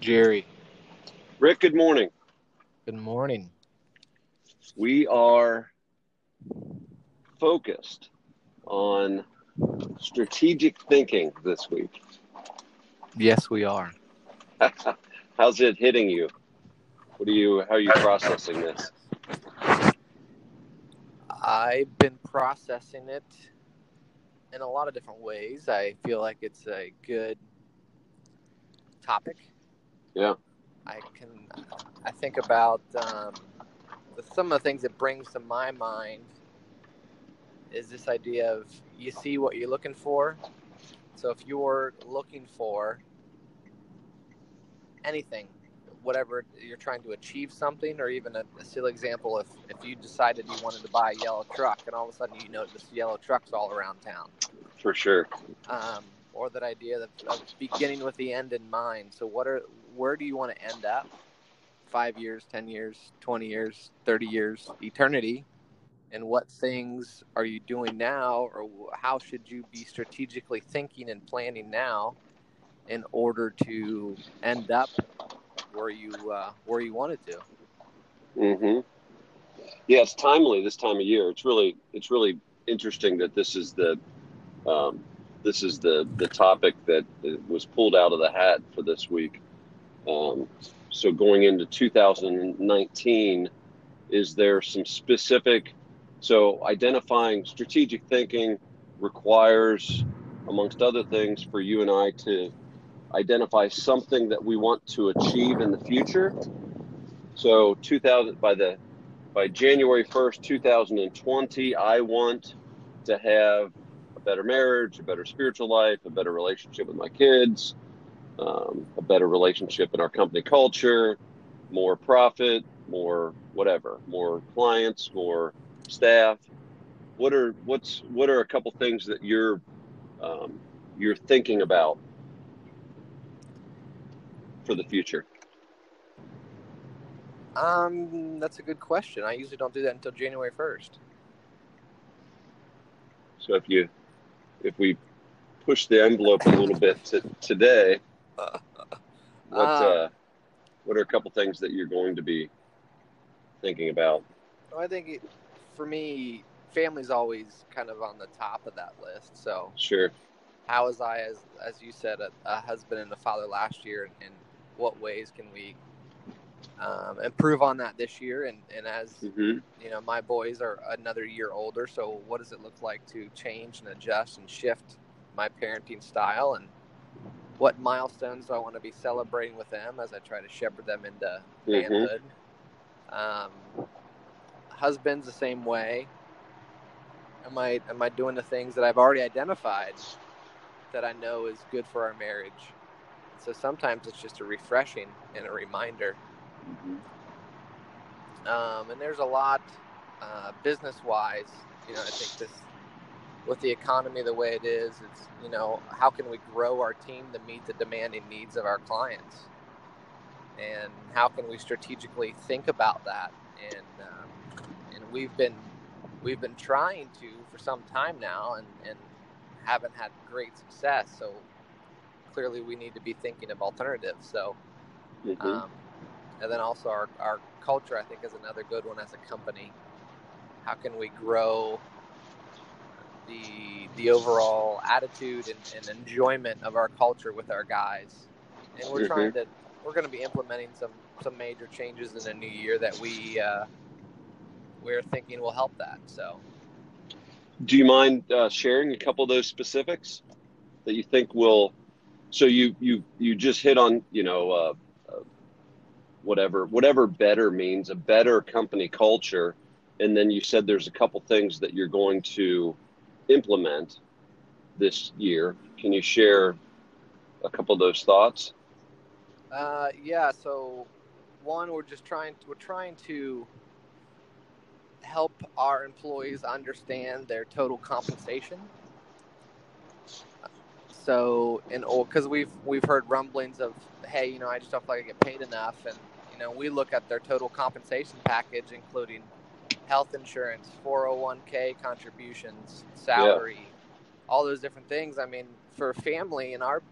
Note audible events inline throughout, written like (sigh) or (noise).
Jerry. Rick, good morning. Good morning. We are focused on strategic thinking this week. Yes, we are. (laughs) How's it hitting you? What are you how are you processing this? I've been processing it in a lot of different ways. I feel like it's a good topic. Yeah. I can I think about um, some of the things it brings to my mind is this idea of you see what you're looking for. So if you're looking for anything, whatever you're trying to achieve something, or even a, a silly example, if, if you decided you wanted to buy a yellow truck and all of a sudden you notice yellow trucks all around town. For sure. Um, or that idea of, of beginning with the end in mind. So what are where do you want to end up? Five years, ten years, twenty years, thirty years, eternity. And what things are you doing now, or how should you be strategically thinking and planning now, in order to end up where you uh, where you wanted to? Mm-hmm. Yeah, it's timely this time of year. It's really it's really interesting that this is the um, this is the the topic that was pulled out of the hat for this week. Um, so going into 2019, is there some specific? So identifying strategic thinking requires, amongst other things, for you and I to identify something that we want to achieve in the future. So 2000 by the by January 1st, 2020, I want to have a better marriage, a better spiritual life, a better relationship with my kids, um, a better relationship in our company culture, more profit, more whatever, more clients, more staff. What are what's what are a couple things that you're um, you're thinking about for the future? Um, that's a good question. I usually don't do that until January first. So if you if we push the envelope a little bit to today, (laughs) what uh, uh, what are a couple things that you're going to be thinking about? I think it, for me, family's always kind of on the top of that list. So sure. How was I, as as you said, a, a husband and a father last year, and, and what ways can we um, improve on that this year. And, and as mm-hmm. you know, my boys are another year older. So what does it look like to change and adjust and shift my parenting style? And what milestones do I want to be celebrating with them as I try to shepherd them into mm-hmm. manhood? Um, husband's the same way. Am I am I doing the things that I've already identified that I know is good for our marriage? So sometimes it's just a refreshing and a reminder Mm-hmm. Um, and there's a lot uh, business wise. You know, I think this with the economy the way it is, it's you know how can we grow our team to meet the demanding needs of our clients, and how can we strategically think about that? And um, and we've been we've been trying to for some time now, and and haven't had great success. So clearly, we need to be thinking of alternatives. So. Mm-hmm. Um, and then also our, our culture i think is another good one as a company how can we grow the the overall attitude and, and enjoyment of our culture with our guys and we're mm-hmm. trying to we're going to be implementing some some major changes in the new year that we uh, we're thinking will help that so do you mind uh, sharing a couple of those specifics that you think will so you you you just hit on you know uh, whatever whatever better means a better company culture and then you said there's a couple things that you're going to implement this year. Can you share a couple of those thoughts? Uh, yeah so one we're just trying we're trying to help our employees understand their total compensation. So and because we've we've heard rumblings of hey you know i just don't feel like i get paid enough. And you know, we look at their total compensation package, including health insurance, 401k contributions, salary, yeah. all those different things. I mean, for a family in our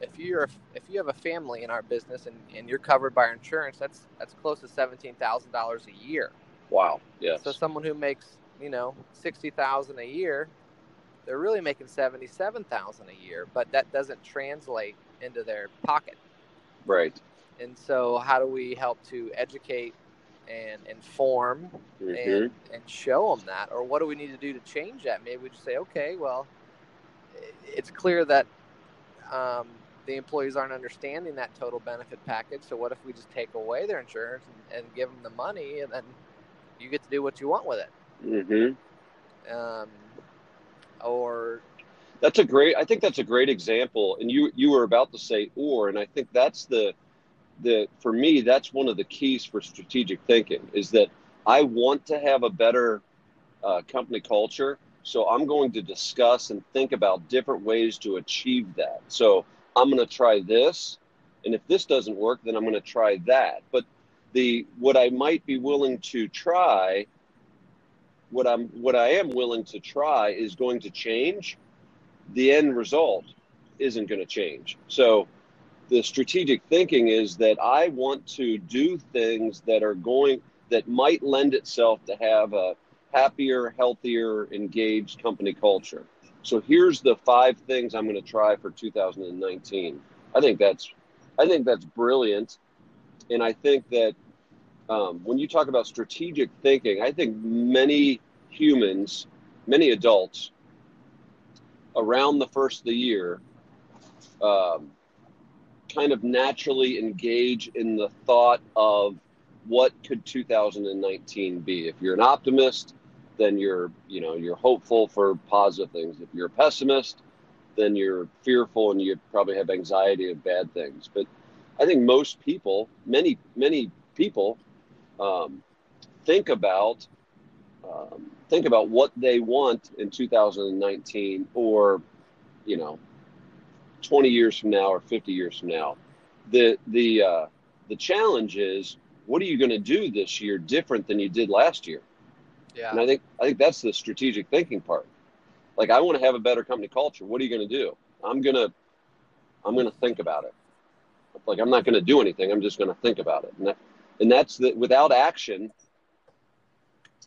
if you're if you have a family in our business and, and you're covered by insurance, that's that's close to seventeen thousand dollars a year. Wow. Yeah. So someone who makes you know sixty thousand a year, they're really making seventy seven thousand a year, but that doesn't translate into their pocket. Right. And so, how do we help to educate and inform mm-hmm. and, and show them that? Or what do we need to do to change that? Maybe we just say, okay, well, it's clear that um, the employees aren't understanding that total benefit package. So, what if we just take away their insurance and, and give them the money and then you get to do what you want with it? Mm-hmm. Um, or that's a great i think that's a great example and you you were about to say or and i think that's the that for me that's one of the keys for strategic thinking is that i want to have a better uh, company culture. So i'm going to discuss and think about different ways to achieve that. So i'm going to try this and if this doesn't work then i'm going to try that. But the what i might be willing to try what i'm what i am willing to try is going to change. The end result isn't going to change. So the strategic thinking is that I want to do things that are going that might lend itself to have a happier, healthier, engaged company culture. So here's the five things I'm going to try for 2019. I think that's I think that's brilliant, and I think that um, when you talk about strategic thinking, I think many humans, many adults, around the first of the year. Um, kind of naturally engage in the thought of what could 2019 be. If you're an optimist, then you're, you know, you're hopeful for positive things. If you're a pessimist, then you're fearful and you probably have anxiety of bad things. But I think most people, many, many people, um, think about um, think about what they want in 2019 or you know 20 years from now or 50 years from now. The the uh, the challenge is what are you going to do this year different than you did last year? Yeah. And I think I think that's the strategic thinking part. Like I want to have a better company culture. What are you going to do? I'm going to I'm going to think about it. Like I'm not going to do anything. I'm just going to think about it. And that, and that's the without action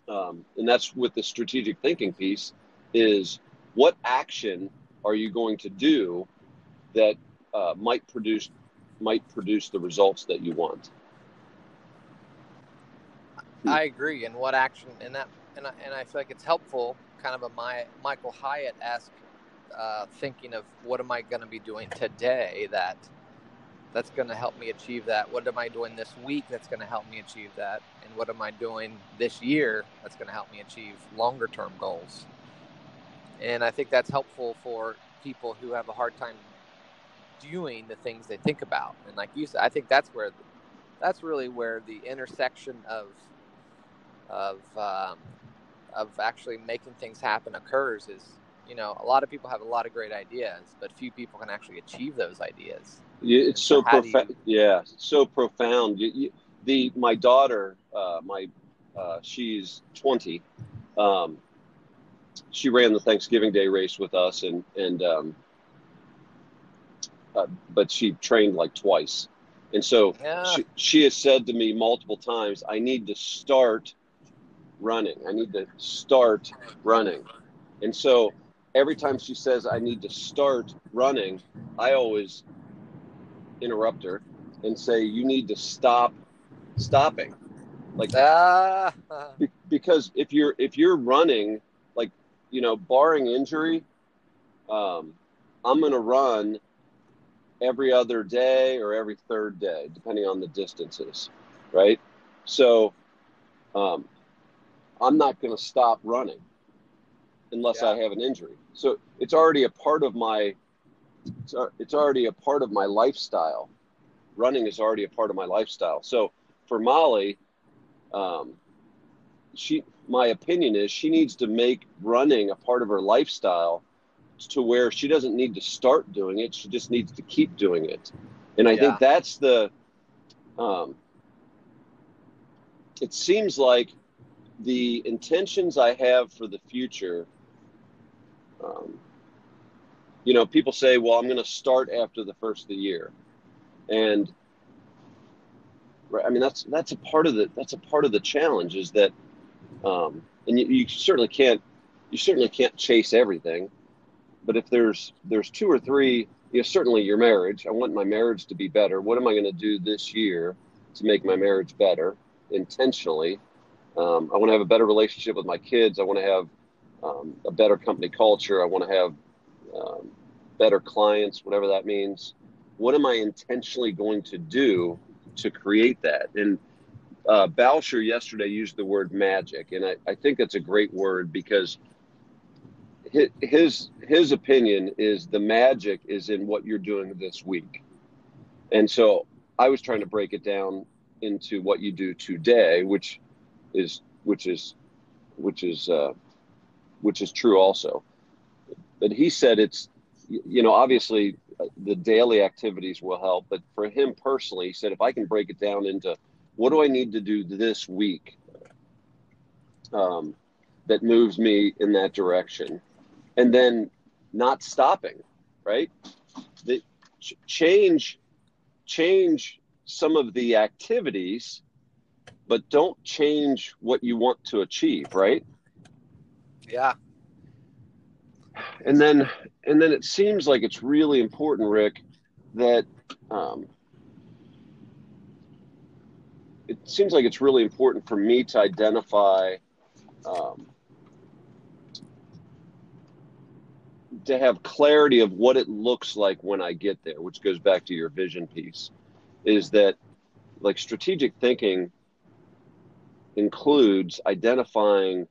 um, and that's with the strategic thinking piece is what action are you going to do that uh, might produce might produce the results that you want. I agree. And what action and that and I, and I feel like it's helpful, kind of a my Michael Hyatt esque uh, thinking of what am I going to be doing today that that's going to help me achieve that. What am I doing this week that's going to help me achieve that? And what am I doing this year that's going to help me achieve longer term goals? And I think that's helpful for people who have a hard time doing the things they think about. And like you said, I think that's where that's really where the intersection of of um, of actually making things happen occurs. Is you know a lot of people have a lot of great ideas, but few people can actually achieve those ideas. Yeah, it's so, so profound. You... Yeah, so profound. You, you, the my daughter, uh, my uh, she's twenty. Um, she ran the Thanksgiving Day race with us, and and um, uh, but she trained like twice. And so yeah. she, she has said to me multiple times, I need to start running. I need to start running. And so every time she says, I need to start running, I always interrupt her and say, You need to stop stopping. Like, ah. because if you're, if you're running, like, you know, barring injury, um, I'm going to run every other day or every third day, depending on the distances, right? So um, I'm not going to stop running unless yeah. I have an injury. So it's already a part of my it's, it's already a part of my lifestyle. Running is already a part of my lifestyle. So for Molly, um, she my opinion is she needs to make running a part of her lifestyle to where she doesn't need to start doing it; she just needs to keep doing it. And I yeah. think that's the. Um, it seems like the intentions I have for the future. Um, you know, people say, well, I'm going to start after the first of the year. And right, I mean, that's, that's a part of the, that's a part of the challenge is that, um, and you, you certainly can't, you certainly can't chase everything, but if there's, there's two or three, you know, certainly your marriage, I want my marriage to be better. What am I going to do this year to make my marriage better intentionally? Um, I want to have a better relationship with my kids. I want to have um, a better company culture. I want to have um, better clients, whatever that means. What am I intentionally going to do to create that? And uh, Balsher yesterday used the word magic, and I, I think that's a great word because his his opinion is the magic is in what you're doing this week. And so I was trying to break it down into what you do today, which is which is which is uh, which is true also. But he said it's you know obviously uh, the daily activities will help, but for him personally, he said if I can break it down into what do I need to do this week um, that moves me in that direction, and then not stopping, right? The ch- change change some of the activities but don't change what you want to achieve, right? Yeah. And then, and then it seems like it's really important, Rick, that um, it seems like it's really important for me to identify um, to have clarity of what it looks like when I get there, which goes back to your vision piece, is that like strategic thinking includes identifying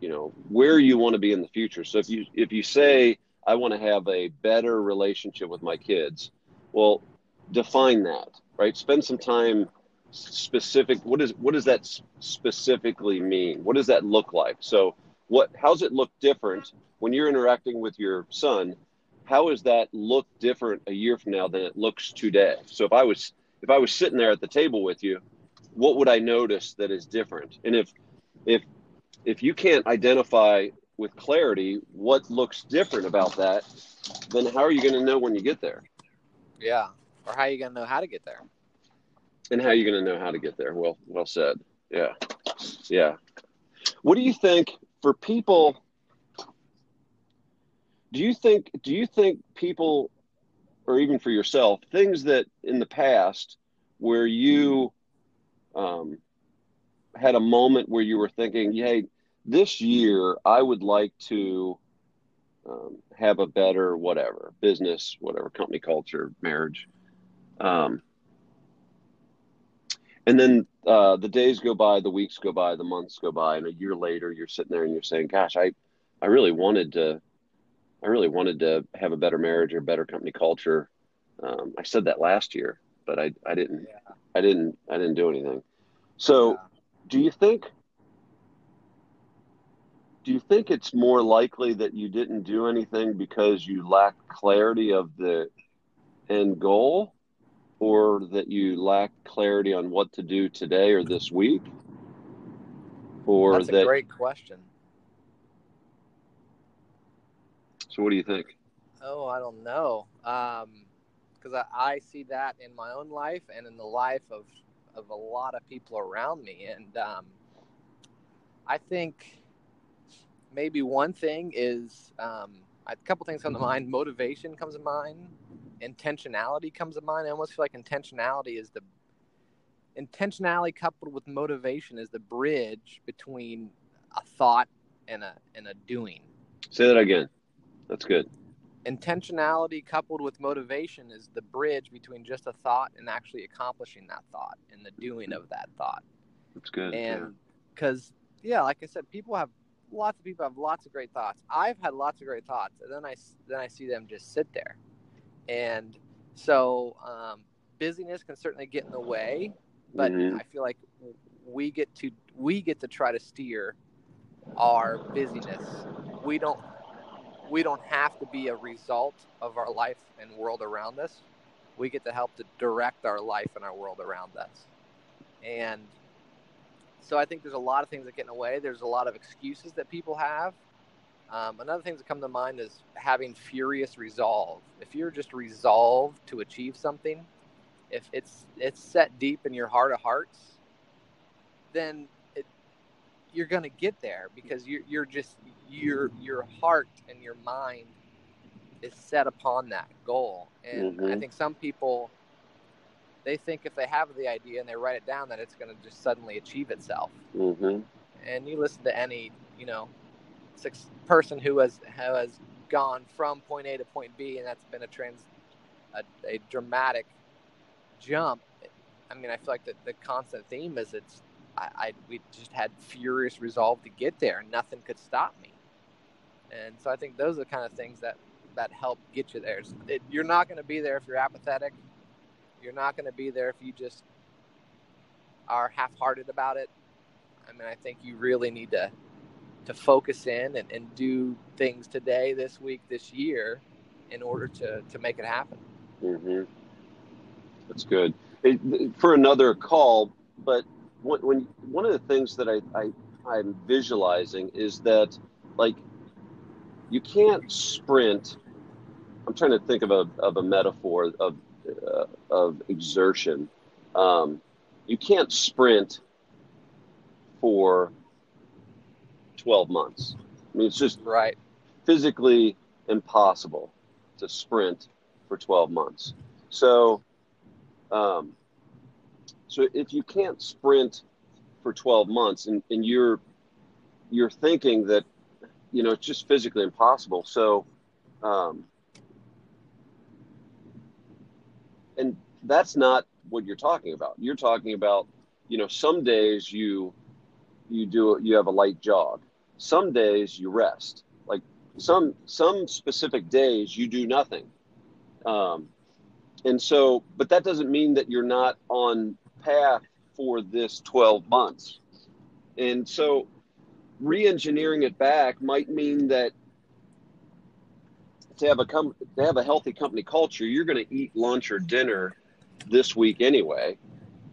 you know where you want to be in the future. So if you if you say i want to have a better relationship with my kids well define that right? Spend some time specific what is what does that specifically mean? What does that look like? So what how's it look different when you're interacting with your son how does that look different a year from now than it looks today so if i was if i was sitting there at the table with you what would I notice that is different? And if if if you can't identify with clarity what looks different about that, then how are you going to know when you get there? Yeah, or how are you going to know how to get there? And how are you going to know how to get there? Well, well said. Yeah, yeah. What do you think for people? Do you think do you think people, or even for yourself, things that in the past where you um, had a moment where you were thinking, hey, this year I would like to um, have a better whatever business, whatever company culture, marriage. Um, and then uh, the days go by, the weeks go by, the months go by, and a year later you're sitting there and you're saying, gosh, I, I really wanted to, I really wanted to have a better marriage or better company culture. Um, I said that last year, but I, I didn't, yeah. I didn't, I didn't do anything. So, yeah. do you think? Do you think it's more likely that you didn't do anything because you lacked clarity of the end goal, or that you lack clarity on what to do today or this week, or That's that? a great question. So, what do you think? Oh, I don't know. Um, because I, I see that in my own life and in the life of of a lot of people around me, and um, I think maybe one thing is um, a couple things come to mind. Motivation comes to mind. Intentionality comes to mind. I almost feel like intentionality is the intentionality coupled with motivation is the bridge between a thought and a and a doing. Say that again. That's good intentionality coupled with motivation is the bridge between just a thought and actually accomplishing that thought and the doing of that thought. That's good. And because, yeah. yeah, like I said, people have lots of people have lots of great thoughts. I've had lots of great thoughts, and then I then I see them just sit there, and so um, busyness can certainly get in the way, but mm-hmm. I feel like we get to we get to try to steer our busyness. We don't we don't have to be a result of our life and world around us. We get to help to direct our life and our world around us. And so I think there's a lot of things that get in the way. There's a lot of excuses that people have. Um, another thing that come to mind is having furious resolve. If you're just resolved to achieve something, if it's it's set deep in your heart of hearts, then it, you're going to get there because you're you're just your your heart and your mind is set upon that goal. And mm-hmm. I think some people they think if they have the idea and they write it down that it's going to just suddenly achieve itself. Mm-hmm. And you listen to any, you know, person who has has gone from point A to point B, and that's been a trans, a, a dramatic jump. I mean, I feel like the, the constant theme is it's I, I we just had furious resolve to get there, and nothing could stop me. And so I think those are the kind of things that that help get you there. It, you're not going to be there if you're apathetic. You're not going to be there if you just are half-hearted about it. I mean, I think you really need to to focus in and, and do things today, this week, this year, in order to to make it happen. Mm-hmm. That's good. It, for another call, but when, when one of the things that I, I I'm visualizing is that like you can't sprint. I'm trying to think of a of a metaphor of uh, of exertion. Um, you can't sprint for 12 months. I mean, it's just right physically impossible to sprint for 12 months. So, um, so if you can't sprint for 12 months and, and you're you're thinking that you know it's just physically impossible so um, and that's not what you're talking about you're talking about you know some days you you do you have a light jog some days you rest like some some specific days you do nothing um, and so but that doesn't mean that you're not on path for this 12 months and so re-engineering it back might mean that to have a com- to have a healthy company culture, you're going to eat lunch or dinner this week anyway.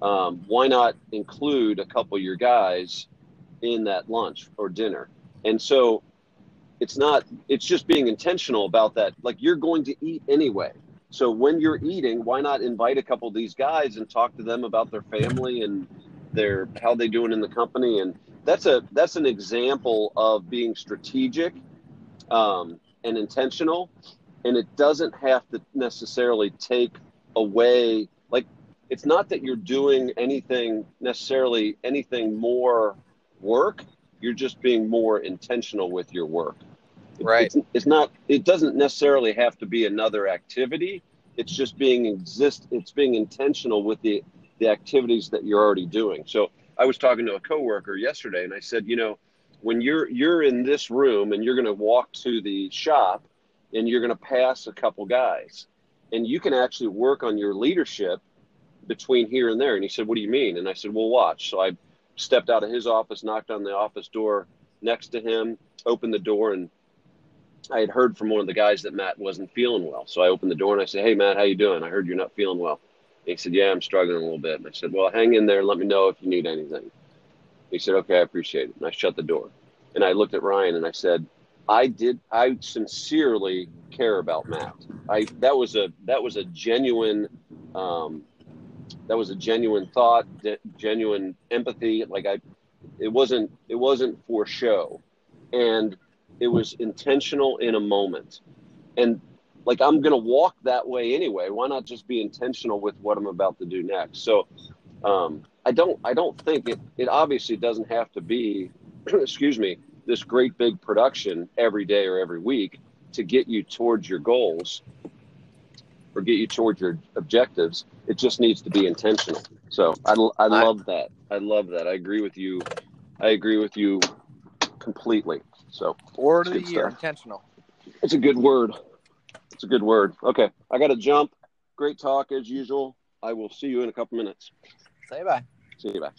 Um, why not include a couple of your guys in that lunch or dinner? And so it's not it's just being intentional about that. Like you're going to eat anyway. So when you're eating, why not invite a couple of these guys and talk to them about their family and their how they doing in the company and that's a that's an example of being strategic um, and intentional and it doesn't have to necessarily take away like it's not that you're doing anything necessarily anything more work you're just being more intentional with your work right it's, it's not it doesn't necessarily have to be another activity it's just being exist it's being intentional with the the activities that you're already doing so I was talking to a coworker yesterday, and I said, you know, when you're you're in this room and you're going to walk to the shop, and you're going to pass a couple guys, and you can actually work on your leadership between here and there. And he said, what do you mean? And I said, well, watch. So I stepped out of his office, knocked on the office door next to him, opened the door, and I had heard from one of the guys that Matt wasn't feeling well. So I opened the door and I said, "Hey, Matt, how you doing? I heard you're not feeling well." He said, Yeah, I'm struggling a little bit. And I said, Well, hang in there. Let me know if you need anything. He said, Okay, I appreciate it. And I shut the door. And I looked at Ryan and I said, I did. I sincerely care about Matt. I that was a that was a genuine, um, that was a genuine thought, genuine empathy. Like I, it wasn't it wasn't for show, and it was intentional in a moment. And like I'm to walk that way anyway. Why not just be intentional with what I'm about to do next? So um, I don't I don't think it it obviously doesn't have to be (clears throat) excuse me this great big production every day or every week to get you towards your goals or get you towards your objectives. It just needs to be intentional. So I, I love that. I love that. I agree with you. I agree with you completely. So word of the year, stuff. intentional. It's a good word. It's a good word. Okay, I got to jump. Great talk as usual. I will see you in a couple minutes. Say bye. See you bye.